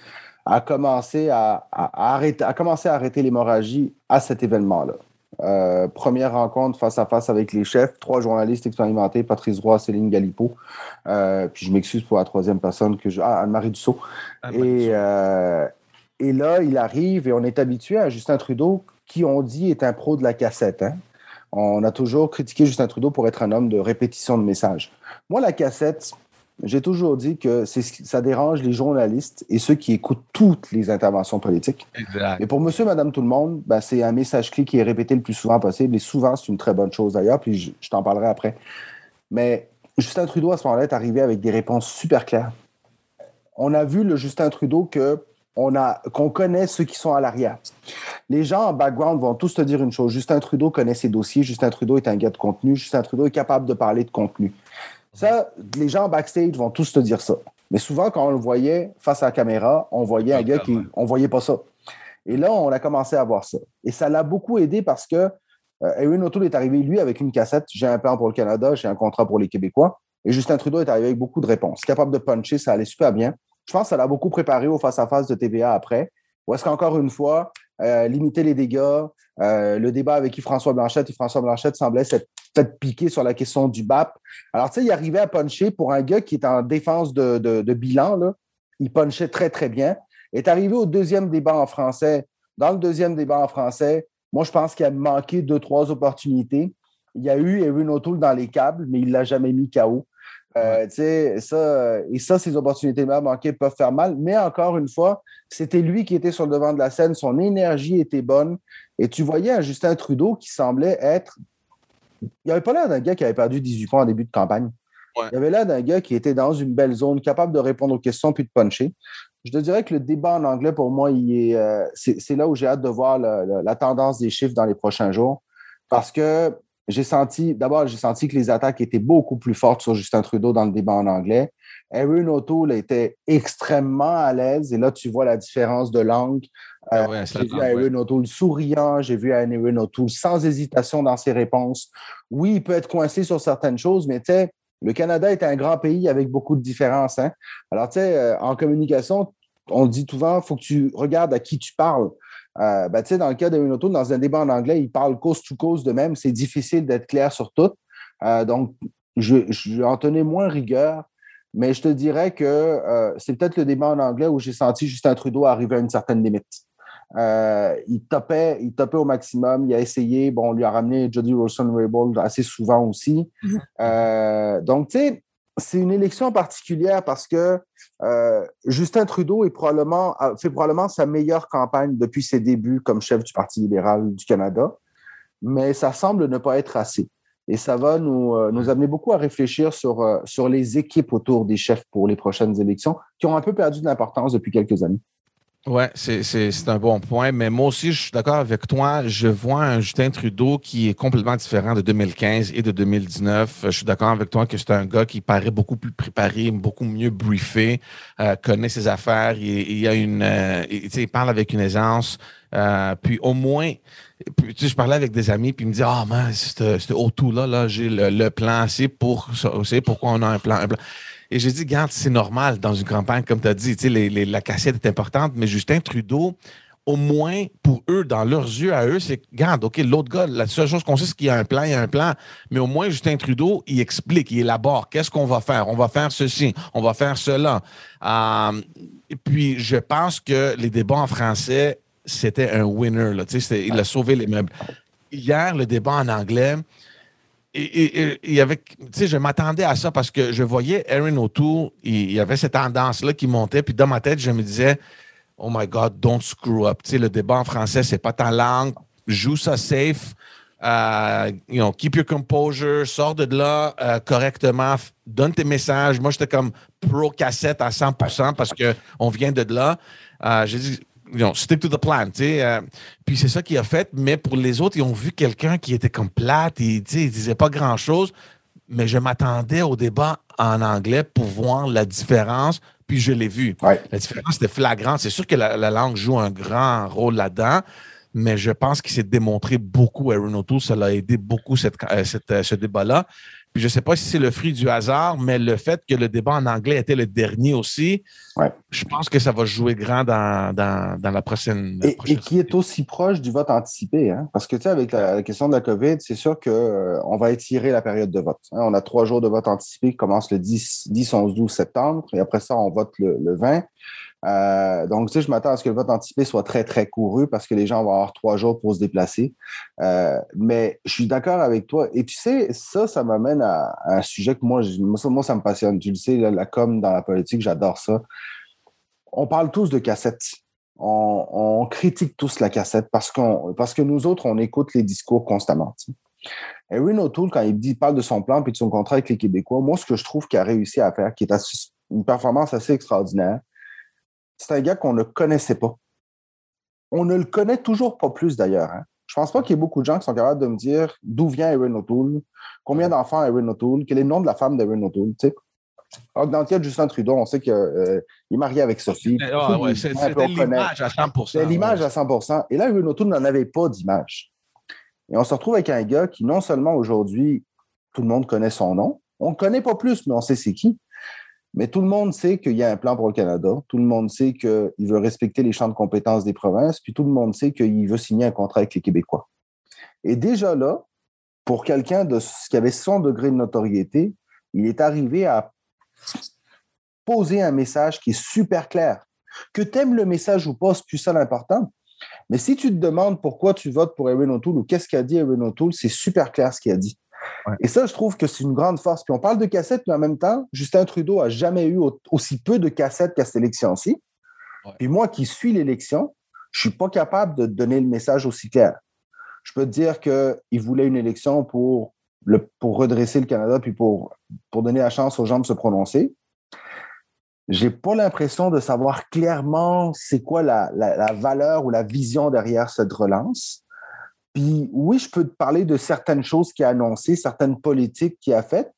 a commencé à, arrêter, a commencé à arrêter l'hémorragie à cet événement-là. Euh, première rencontre face à face avec les chefs, trois journalistes expérimentés, Patrice Roy, Céline Galipo. Euh, puis je m'excuse pour la troisième personne que je. Ah, Anne-Marie Dussault. et, euh, et là, il arrive et on est habitué à Justin Trudeau, qui on dit est un pro de la cassette. Hein. On a toujours critiqué Justin Trudeau pour être un homme de répétition de messages. Moi, la cassette, j'ai toujours dit que ça dérange les journalistes et ceux qui écoutent toutes les interventions politiques. Et pour monsieur, madame, tout le monde, ben, c'est un message clé qui est répété le plus souvent possible. Et souvent, c'est une très bonne chose d'ailleurs, puis je, t'en parlerai après. Mais Justin Trudeau, à ce moment-là, est arrivé avec des réponses super claires. On a vu le Justin Trudeau que on a, qu'on connaît ceux qui sont à l'arrière. Les gens en background vont tous te dire une chose. Justin Trudeau connaît ses dossiers. Justin Trudeau est un gars de contenu. Justin Trudeau est capable de parler de contenu. Ça, les gens backstage vont tous te dire ça. Mais souvent, quand on le voyait face à la caméra, on voyait un gars qui. On voyait pas ça. Et là, on a commencé à voir ça. Et ça l'a beaucoup aidé parce que euh, Erin O'Toole est arrivé, lui, avec une cassette. J'ai un plan pour le Canada, j'ai un contrat pour les Québécois. Et Justin Trudeau est arrivé avec beaucoup de réponses. Capable de puncher, ça allait super bien. Je pense que ça l'a beaucoup préparé au face-à-face de TVA après. Ou est-ce qu'encore une fois, euh, limiter les dégâts, euh, le débat avec François Blanchette, François Blanchette semblait s'être fait piquer sur la question du BAP. Alors, tu sais, il arrivait à puncher pour un gars qui est en défense de, bilan, là. Il punchait très, très bien. Il est arrivé au deuxième débat en français. Dans le deuxième débat en français, moi, je pense qu'il a manqué deux, trois opportunités. Il y a eu Erin O'Toole dans les câbles, mais il ne l'a jamais mis KO. Euh, ça, et ça, ces opportunités-là manquées peuvent faire mal. Mais encore une fois, c'était lui qui était sur le devant de la scène. Son énergie était bonne. Et tu voyais un Justin Trudeau qui semblait être il avait pas l'air d'un gars qui avait perdu 18 points en début de campagne. Il avait l'air d'un gars qui était dans une belle zone, capable de répondre aux questions puis de puncher. Je te dirais que le débat en anglais, pour moi, euh, c'est là où j'ai hâte de voir la tendance des chiffres dans les prochains jours. Parce que j'ai senti, d'abord, j'ai senti que les attaques étaient beaucoup plus fortes sur Justin Trudeau dans le débat en anglais. Erin O'Toole était extrêmement à l'aise. Et là, tu vois la différence de langue. Ah euh, j'ai vu Erin O'Toole souriant, j'ai vu Erin O'Toole sans hésitation dans ses réponses. Oui, il peut être coincé sur certaines choses, mais tu sais, le Canada est un grand pays avec beaucoup de différences. Hein. Alors, tu sais, euh, en communication, on dit souvent, il faut que tu regardes à qui tu parles. Euh, ben, dans le cas d'Erin O'Toole, dans un débat en anglais, il parle cause to cause de même. C'est difficile d'être clair sur tout. donc, je, je en tenais moins rigueur. Mais je te dirais que c'est peut-être le débat en anglais où j'ai senti Justin Trudeau arriver à une certaine limite. Euh, il, topait, il topait au maximum. Il a essayé. Bon, on lui a ramené Jody Wilson-Raybould assez souvent aussi. Mhm. Euh, donc, tu sais, c'est une élection particulière parce que Justin Trudeau est probablement, fait probablement sa meilleure campagne depuis ses débuts comme chef du Parti libéral du Canada, mais ça semble ne pas être assez. Et ça va nous, euh, nous amener beaucoup à réfléchir sur, euh, sur les équipes autour des chefs pour les prochaines élections qui ont un peu perdu de l'importance depuis quelques années. Oui, c'est un bon point. Mais moi aussi, je suis d'accord avec toi. Je vois un Justin Trudeau qui est complètement différent de 2015 et de 2019. Je suis d'accord avec toi que c'est un gars qui paraît beaucoup plus préparé, beaucoup mieux briefé, euh, connaît ses affaires. Il, il a une, euh, il, parle avec une aisance. Euh, puis au moins, tu sais, je parlais avec des amis, puis ils me disaient Ah, mais c'est au tout là, là j'ai le, plan, c'est pour, pourquoi on a un plan. Un plan. Et j'ai dit, garde, c'est normal dans une campagne, comme tu as dit, la cassette est importante, mais Justin Trudeau, au moins pour eux, dans leurs yeux à eux, c'est garde, OK, l'autre gars, la seule chose qu'on sait, c'est qu'il y a un plan, il y a un plan, mais au moins Justin Trudeau, il explique, il élabore qu'est-ce qu'on va faire? On va faire ceci, on va faire cela. Euh, et puis, je pense que les débats en français, c'était un winner. Là, il a sauvé les meubles. Hier, le débat en anglais, et, et, avec, tu sais, je m'attendais à ça parce que je voyais Aaron O'Toole, il, y avait cette tendance-là qui montait, puis dans ma tête, je me disais, oh my God, don't screw up. Tu sais, le débat en français, c'est pas ta langue, joue ça safe, uh, you know, keep your composure, sors de là euh, correctement, donne tes messages. Moi, j'étais comme pro cassette à 100% parce qu'on vient de là. Euh, j'ai dit, stick to the plan. Euh, puis c'est ça qu'il a fait. Mais pour les autres, ils ont vu quelqu'un qui était comme plate. Il, il disait pas grand-chose. Mais je m'attendais au débat en anglais pour voir la différence. Puis je l'ai vu. La différence était flagrante. C'est sûr que la, langue joue un grand rôle là-dedans. Mais je pense qu'il s'est démontré beaucoup, Aaron O'Toole. Ça l'a aidé beaucoup, cette, euh, euh, ce débat-là je ne sais pas si c'est le fruit du hasard, mais le fait que le débat en anglais était le dernier aussi, je pense que ça va jouer grand dans, la prochaine. Et, qui est aussi proche du vote anticipé. Hein? Parce que, tu sais, avec la, question de la COVID, c'est sûr qu'on euh, va étirer la période de vote. Hein? On a trois jours de vote anticipé qui commencent le 10, 10 11, 12 septembre. Et après ça, on vote le, le 20. Euh, donc, tu sais, je m'attends à ce que le vote anticipé soit très, très couru parce que les gens vont avoir trois jours pour se déplacer. Euh, mais je suis d'accord avec toi. Et tu sais, ça, ça m'amène à, un sujet que moi, moi, ça, me passionne. Tu le sais, la, com dans la politique, j'adore ça. On parle tous de cassettes. On, critique tous la cassette parce, qu'on, parce que nous autres, on écoute les discours constamment. Et Erin O'Toole, quand il dit, parle de son plan et de son contrat avec les Québécois, moi, ce que je trouve qu'il a réussi à faire, qui est une performance assez extraordinaire, c'est un gars qu'on ne connaissait pas. On ne le connaît toujours pas plus d'ailleurs. Hein. Je pense pas qu'il y ait beaucoup de gens qui sont capables de me dire d'où vient Erin O'Toole, combien d'enfants a Erin O'Toole, quel est le nom de la femme d'Erin O'Toole. dans le cas de Justin Trudeau, on sait qu'il euh, est marié avec Sophie. C'est l'image à 100 C'est l'image à 100 Et là, Erin O'Toole n'en avait pas d'image. Et on se retrouve avec un gars qui, non seulement aujourd'hui, tout le monde connaît son nom, on ne connaît pas plus, mais on sait c'est qui. Mais tout le monde sait qu'il y a un plan pour le Canada. Tout le monde sait qu'il veut respecter les champs de compétences des provinces. Puis tout le monde sait qu'il veut signer un contrat avec les Québécois. Et déjà là, pour quelqu'un qui avait son degré de notoriété, il est arrivé à poser un message qui est super clair. Que tu aimes le message ou pas, c'est plus ça l'important. Mais si tu te demandes pourquoi tu votes pour Erin O'Toole ou qu'est-ce qu'a dit Erin O'Toole, c'est super clair ce qu'il a dit. Et ça, je trouve que c'est une grande force. Puis on parle de cassettes, mais en même temps, Justin Trudeau a jamais eu aussi peu de cassettes qu'à cette élection-ci. Puis moi qui suis l'élection, je suis pas capable de donner le message aussi clair. Je peux te dire qu'il voulait une élection pour, le, pour redresser le Canada, puis pour, pour donner la chance aux gens de se prononcer. J'ai pas l'impression de savoir clairement c'est quoi la, la valeur ou la vision derrière cette relance. Puis oui, je peux te parler de certaines choses qu'il a annoncées, certaines politiques qu'il a faites,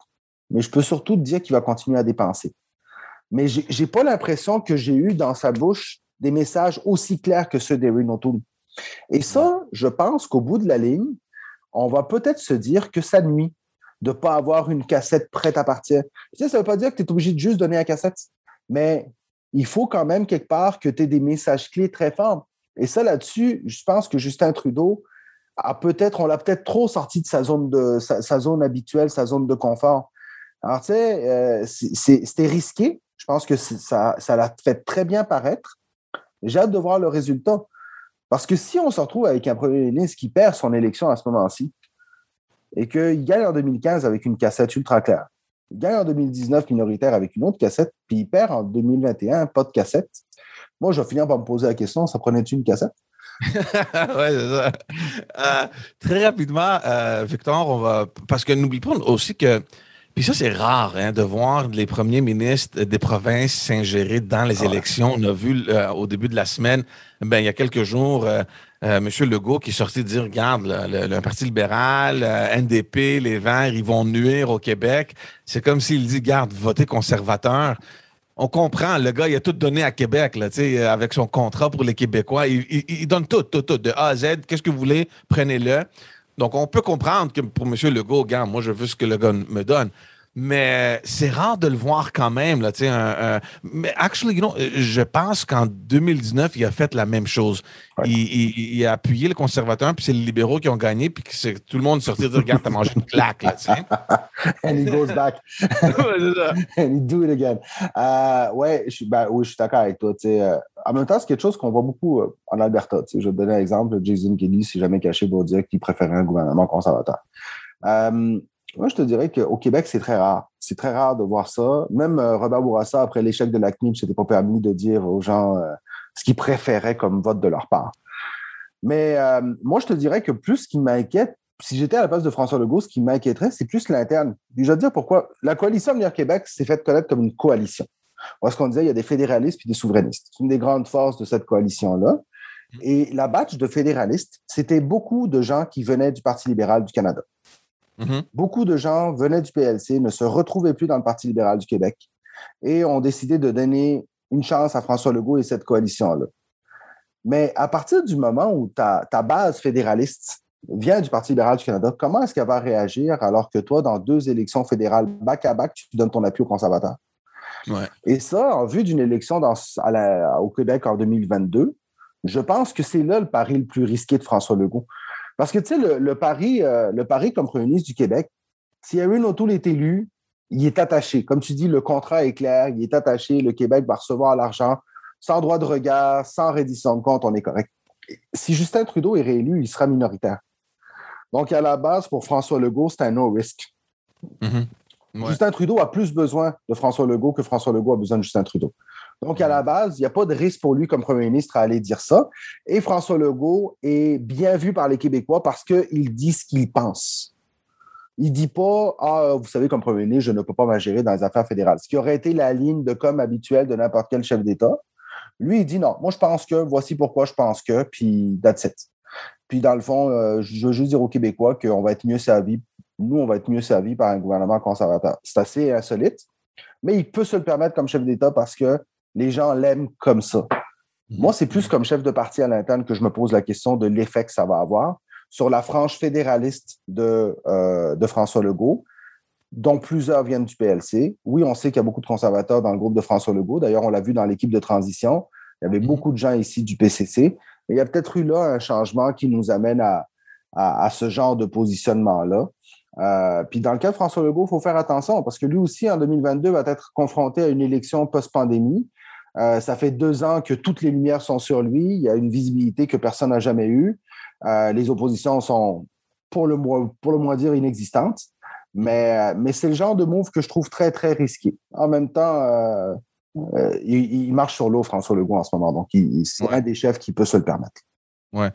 mais je peux surtout te dire qu'il va continuer à dépenser. Mais je n'ai pas l'impression que j'ai eu dans sa bouche des messages aussi clairs que ceux d'Erin O'Toole. Et ça, je pense qu'au bout de la ligne, on va peut-être se dire que ça nuit de ne pas avoir une cassette prête à partir. Ça ne veut pas dire que tu es obligé de juste donner la cassette, mais il faut quand même quelque part que tu aies des messages clés très forts. Et ça, là-dessus, je pense que Justin Trudeau peut-être, on l'a peut-être trop sorti de sa zone de sa, zone habituelle, sa zone de confort. Alors, tu sais, euh, c'était risqué. Je pense que ça, ça l'a fait très bien paraître. J'ai hâte de voir le résultat. Parce que si on se retrouve avec un premier ministre qui perd son élection à ce moment-ci et qu'il gagne en 2015 avec une cassette ultra claire, il gagne en 2019 minoritaire avec une autre cassette, puis il perd en 2021 pas de cassette, moi, je vais finir par me poser la question, ça prenait-tu une cassette? *laughs* c'est ça. Euh, très rapidement, euh, Victor, on va. Parce que n'oublie pas aussi que Puis ça, c'est rare hein, de voir les premiers ministres des provinces s'ingérer dans les ah élections. On a vu euh, au début de la semaine, ben, il y a quelques jours, M. Legault qui est sorti dire, regarde, le, Parti libéral, NDP, les Verts, ils vont nuire au Québec. C'est comme s'il dit, garde, votez conservateur on comprend, le gars, il a tout donné à Québec, là, avec son contrat pour les Québécois. Il, donne tout, tout, tout, de A à Z. Qu'est-ce que vous voulez, prenez-le. Donc, on peut comprendre que pour M. Legault, gars, moi, je veux ce que le gars me donne mais c'est rare de le voir quand même. Là, un, un, mais actually, you know, je pense qu'en 2019, il a fait la même chose. Il, il, a appuyé le conservateur, puis c'est les libéraux qui ont gagné, puis c'est tout le monde sorti de dire Regarde, t'as mangé une claque. Là, *laughs* And he goes back. *laughs* *laughs* And he do it again. Euh, ouais, je, ben, oui, je suis d'accord avec toi. Euh, en même temps, c'est quelque chose qu'on voit beaucoup euh, en Alberta. Je vais te donner un exemple. Jason Kelly s'est jamais caché pour dire qu'il préférait un gouvernement conservateur. Euh, moi, je te dirais qu'au Québec, c'est très rare. C'est très rare de voir ça. Même euh, Robert Bourassa, après l'échec de la CNIL, s'était pas permis de dire aux gens euh, ce qu'ils préféraient comme vote de leur part. Mais euh, moi, je te dirais que plus ce qui m'inquiète, si j'étais à la place de François Legault, ce qui m'inquiéterait, c'est plus l'interne. Te dire pourquoi. La coalition Avenir Québec s'est faite connaître comme une coalition. Parce qu'on disait, il y a des fédéralistes et des souverainistes. C'est une des grandes forces de cette coalition-là. Et la batch de fédéralistes, c'était beaucoup de gens qui venaient du Parti libéral du Canada. Mm-hmm. Beaucoup de gens venaient du PLC, ne se retrouvaient plus dans le Parti libéral du Québec et ont décidé de donner une chance à François Legault et cette coalition-là. Mais à partir du moment où ta, base fédéraliste vient du Parti libéral du Canada, comment est-ce qu'elle va réagir alors que toi, dans deux élections fédérales back-à-back, tu donnes ton appui aux conservateurs? Et ça, en vue d'une élection au Québec en 2022, je pense que c'est là le pari le plus risqué de François Legault. Parce que, tu sais, le, pari, euh, le pari comme premier ministre du Québec, si Erin O'Toole est élu, il est attaché. Comme tu dis, le contrat est clair, il est attaché, le Québec va recevoir l'argent sans droit de regard, sans reddition de compte, on est correct. Si Justin Trudeau est réélu, il sera minoritaire. Donc, à la base, pour François Legault, c'est un no-risk. Mm-hmm. Justin Trudeau a plus besoin de François Legault que François Legault a besoin de Justin Trudeau. Donc, à la base, il n'y a pas de risque pour lui comme premier ministre à aller dire ça. Et François Legault est bien vu par les Québécois parce qu'il dit ce qu'il pense. Il dit pas Ah, vous savez, comme premier ministre, je ne peux pas m'agérer dans les affaires fédérales. Ce qui aurait été la ligne de com habituelle de n'importe quel chef d'État. Lui, il dit non, moi je pense que, voici pourquoi je pense que, puis that's it. Puis dans le fond, euh, je veux juste dire aux Québécois qu'on va être mieux servis. Nous, on va être mieux servis par un gouvernement conservateur. C'est assez insolite, mais il peut se le permettre comme chef d'État parce que les gens l'aiment comme ça. Mhm. Moi, c'est plus comme chef de parti à l'interne que je me pose la question de l'effet que ça va avoir sur la frange fédéraliste de, euh, de François Legault, dont plusieurs viennent du PLC. Oui, on sait qu'il y a beaucoup de conservateurs dans le groupe de François Legault. D'ailleurs, on l'a vu dans l'équipe de transition. Il y avait mhm. beaucoup de gens ici du PCC. Mais il y a peut-être eu là un changement qui nous amène à, à, ce genre de positionnement-là. Euh, puis dans le cas de François Legault, il faut faire attention parce que lui aussi, en 2022, va être confronté à une élection post-pandémie. Euh, ça fait deux ans que toutes les lumières sont sur lui. Il y a une visibilité que personne n'a jamais eue. Euh, les oppositions sont, pour le, moins, pour le moins dire, inexistantes. Mais, mais c'est le genre de move que je trouve très, très risqué. En même temps, il, marche sur l'eau, François Legault, en ce moment. Donc, c'est un des chefs qui peut se le permettre. Ouais.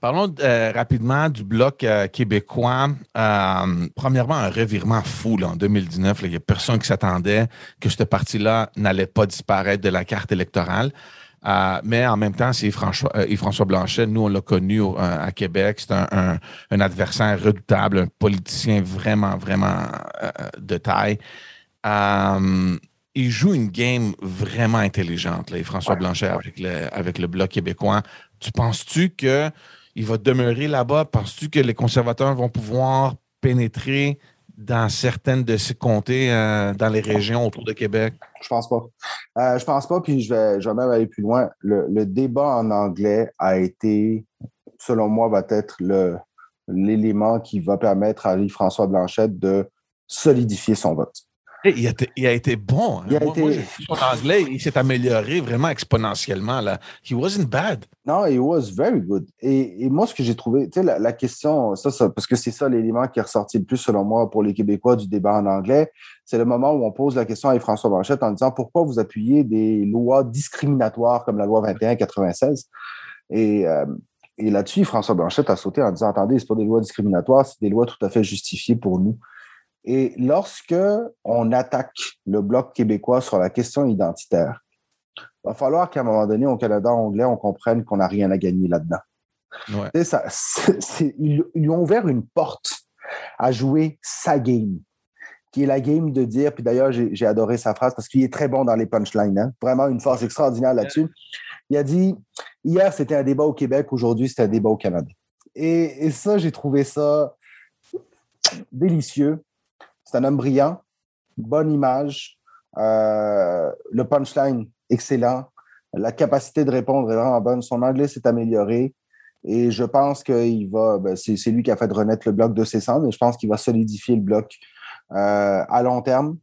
Parlons euh, rapidement du bloc euh, québécois. Euh, premièrement, un revirement fou en 2019. Il n'y a personne qui s'attendait que ce parti-là n'allait pas disparaître de la carte électorale. mais en même temps, c'est François, François Blanchet. Nous, on l'a connu à Québec. C'est un, adversaire redoutable, un politicien vraiment, vraiment de taille il joue une game vraiment intelligente, là, François Blanchet, avec le, avec le Bloc québécois. Tu penses-tu qu'il va demeurer là-bas? Penses-tu que les conservateurs vont pouvoir pénétrer dans certaines de ces comtés, euh, dans les régions autour de Québec? Je pense pas. Euh, je pense pas, puis je vais, je vais même aller plus loin. Le, le, débat en anglais a été, selon moi, va être l'élément qui va permettre à François Blanchette de solidifier son vote. Il a, été bon. Hein. Il a été... son anglais, il s'est amélioré vraiment exponentiellement. Là. He wasn't bad. Non, he was very good. Et, moi, ce que j'ai trouvé, tu sais, la, question, ça, ça, parce que c'est ça l'élément qui est ressorti le plus, selon moi, pour les Québécois du débat en anglais, c'est le moment où on pose la question à François Blanchette en disant pourquoi vous appuyez des lois discriminatoires comme la loi 2196 et, euh, et là-dessus, François Blanchette a sauté en disant attendez, ce pas des lois discriminatoires, c'est des lois tout à fait justifiées pour nous. Et lorsque on attaque le Bloc québécois sur la question identitaire, il va falloir qu'à un moment donné, au Canada anglais, on comprenne qu'on n'a rien à gagner là-dedans. Ça, ils, ils ont ouvert une porte à jouer sa game qui est la game de dire, puis d'ailleurs, j'ai adoré sa phrase parce qu'il est très bon dans les punchlines, hein. vraiment une force extraordinaire là-dessus. Il a dit Hier, c'était un débat au Québec, aujourd'hui, c'est un débat au Canada. Et, ça, j'ai trouvé ça délicieux. C'est un homme brillant, bonne image, euh, le punchline excellent, la capacité de répondre est vraiment bonne, son anglais s'est amélioré. Et je pense qu'il va, ben, c'est lui qui a fait renaître le bloc de ses cendres, mais je pense qu'il va solidifier le bloc euh, à long terme.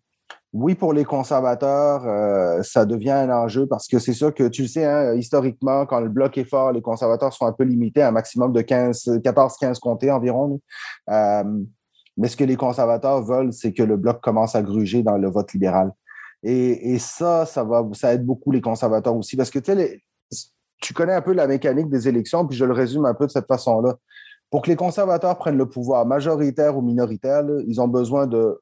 Oui, pour les conservateurs, euh, ça devient un enjeu parce que c'est sûr que tu le sais, hein, historiquement, quand le bloc est fort, les conservateurs sont un peu limités à un maximum de 14-15 comtés environ. Mais ce que les conservateurs veulent, c'est que le bloc commence à gruger dans le vote libéral. Et, ça, ça va, ça aide beaucoup les conservateurs aussi parce que tu sais, tu connais un peu la mécanique des élections, puis je le résume un peu de cette façon-là. Pour que les conservateurs prennent le pouvoir, majoritaire ou minoritaire, ils ont besoin de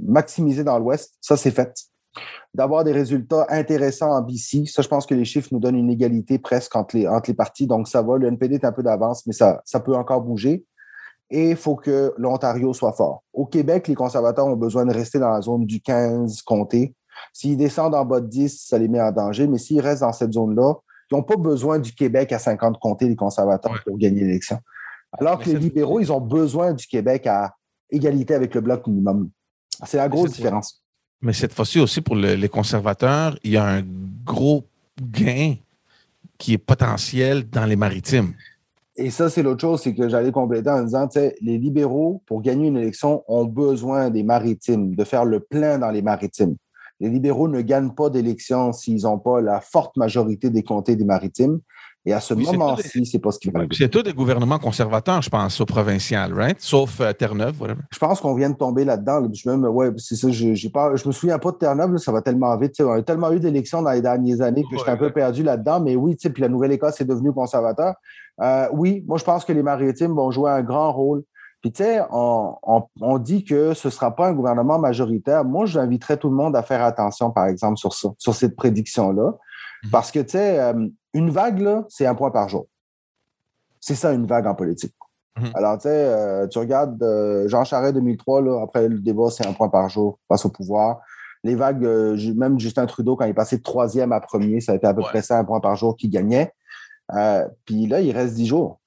maximiser dans l'Ouest. Ça, c'est fait. D'avoir des résultats intéressants en BC. Ça, je pense que les chiffres nous donnent une égalité presque entre les, entre les partis. Donc, ça va. Le NPD est un peu d'avance, mais ça, ça peut encore bouger. Et il faut que l'Ontario soit fort. Au Québec, les conservateurs ont besoin de rester dans la zone du 15 comté. S'ils descendent en bas de 10, ça les met en danger. Mais s'ils restent dans cette zone-là, ils n'ont pas besoin du Québec à 50 comtés, les conservateurs, pour gagner l'élection. Alors que les libéraux, ils ont besoin du Québec à égalité avec le bloc minimum. C'est la grosse différence. Mais cette fois-ci aussi, pour les conservateurs, il y a un gros gain qui est potentiel dans les maritimes. Et ça, c'est l'autre chose, c'est que j'allais compléter en disant, les libéraux, pour gagner une élection, ont besoin des maritimes, de faire le plein dans les maritimes. Les libéraux ne gagnent pas d'élection s'ils n'ont pas la forte majorité des comtés des maritimes. Et à ce moment-ci, c'est pas ce qui va arriver. C'est tout des gouvernements conservateurs, je pense, au provincial, right? Sauf euh, Terre-Neuve, whatever. Je pense qu'on vient de tomber là-dedans. Je, même, ouais, c'est ça, j'ai pas, je me souviens pas de Terre-Neuve, ça va tellement vite. On a tellement eu d'élections dans les dernières années que j'étais un peu perdu là-dedans. Mais oui, puis la Nouvelle-Écosse est devenue conservateur. Euh, oui, moi, je pense que les maritimes vont jouer un grand rôle. Puis, tu sais, on, on, dit que ce ne sera pas un gouvernement majoritaire. Moi, j'inviterais tout le monde à faire attention, par exemple, sur ça, sur cette prédiction-là. Mhm. Parce que, tu sais, euh, une vague, là, c'est un point par jour. C'est ça, une vague en politique. Mhm. Alors, tu sais, euh, tu regardes euh, Jean Charest 2003, là, après le débat, c'est un point par jour, passe au pouvoir. Les vagues, même Justin Trudeau, quand il est passé de troisième à premier, ça a été à peu près ça, un point par jour qui gagnait. puis là, il reste dix jours.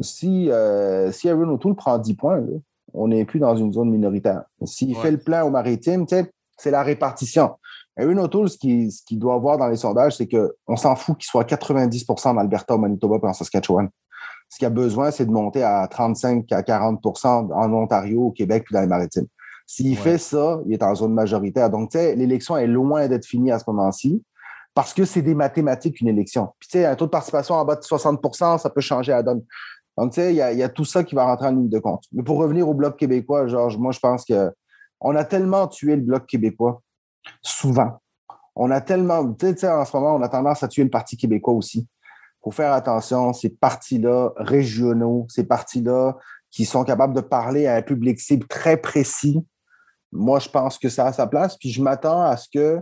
Si, si Aaron O'Toole prend dix points, on n'est plus dans une zone minoritaire. S'il fait le plein au maritime, c'est la répartition. Une O'Toole, ce qu'il qui doit avoir dans les sondages, c'est qu'on s'en fout qu'il soit 90% en Alberta, au Manitoba et en Saskatchewan. Ce qu'il a besoin, c'est de monter à 35 à 40% en Ontario, au Québec puis dans les maritimes. S'il fait ça, il est en zone majoritaire. Donc, tu sais, l'élection est loin d'être finie à ce moment-ci parce que c'est des mathématiques, une élection. Puis, tu sais, un taux de participation en bas de 60% ça peut changer la donne. Donc, tu sais, il y, y, a tout ça qui va rentrer en ligne de compte. Mais pour revenir au Bloc québécois, Georges, moi, je pense que on a tellement tué le Bloc québécois souvent. On a tellement, en ce moment, on a tendance à tuer le Parti québécois aussi. Il faut faire attention, ces partis-là régionaux, ces partis-là qui sont capables de parler à un public cible très précis, moi, je pense que ça a sa place. Puis je m'attends à ce que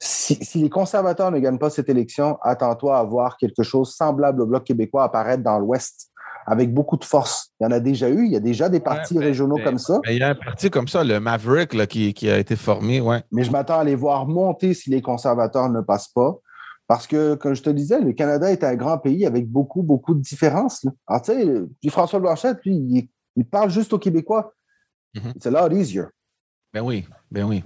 si, si, les conservateurs ne gagnent pas cette élection, attends-toi à voir quelque chose semblable au Bloc québécois apparaître dans l'Ouest avec beaucoup de force. Il y en a déjà eu, il y a déjà des partis régionaux comme ça. il y a un parti comme ça, le Maverick, là, qui, a été formé, ouais. Mais je m'attends à les voir monter si les conservateurs ne passent pas. Parce que, comme je te disais, le Canada est un grand pays avec beaucoup, beaucoup de différences. Alors, tu sais, puis François Blanchette, lui, il, parle juste aux Québécois. C'est là, easier. Ben oui, ben oui.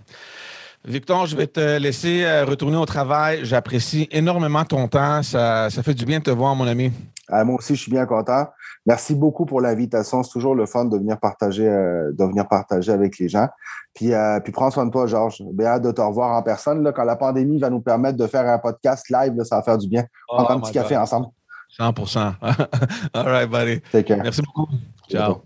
Victor, je vais te laisser euh, retourner au travail. J'apprécie énormément ton temps. Ça, ça fait du bien de te voir, mon ami. Ah, moi aussi, je suis bien content. Merci beaucoup pour l'invitation. C'est toujours le fun de venir partager, euh, de venir partager avec les gens. Puis, euh, puis prends soin de toi, Georges. Bien hâte de te revoir en personne. Là, quand la pandémie va nous permettre de faire un podcast live, ça va faire du bien. Prendre un oh petit café ensemble. 100 *laughs* All right, buddy. Merci beaucoup. Ciao.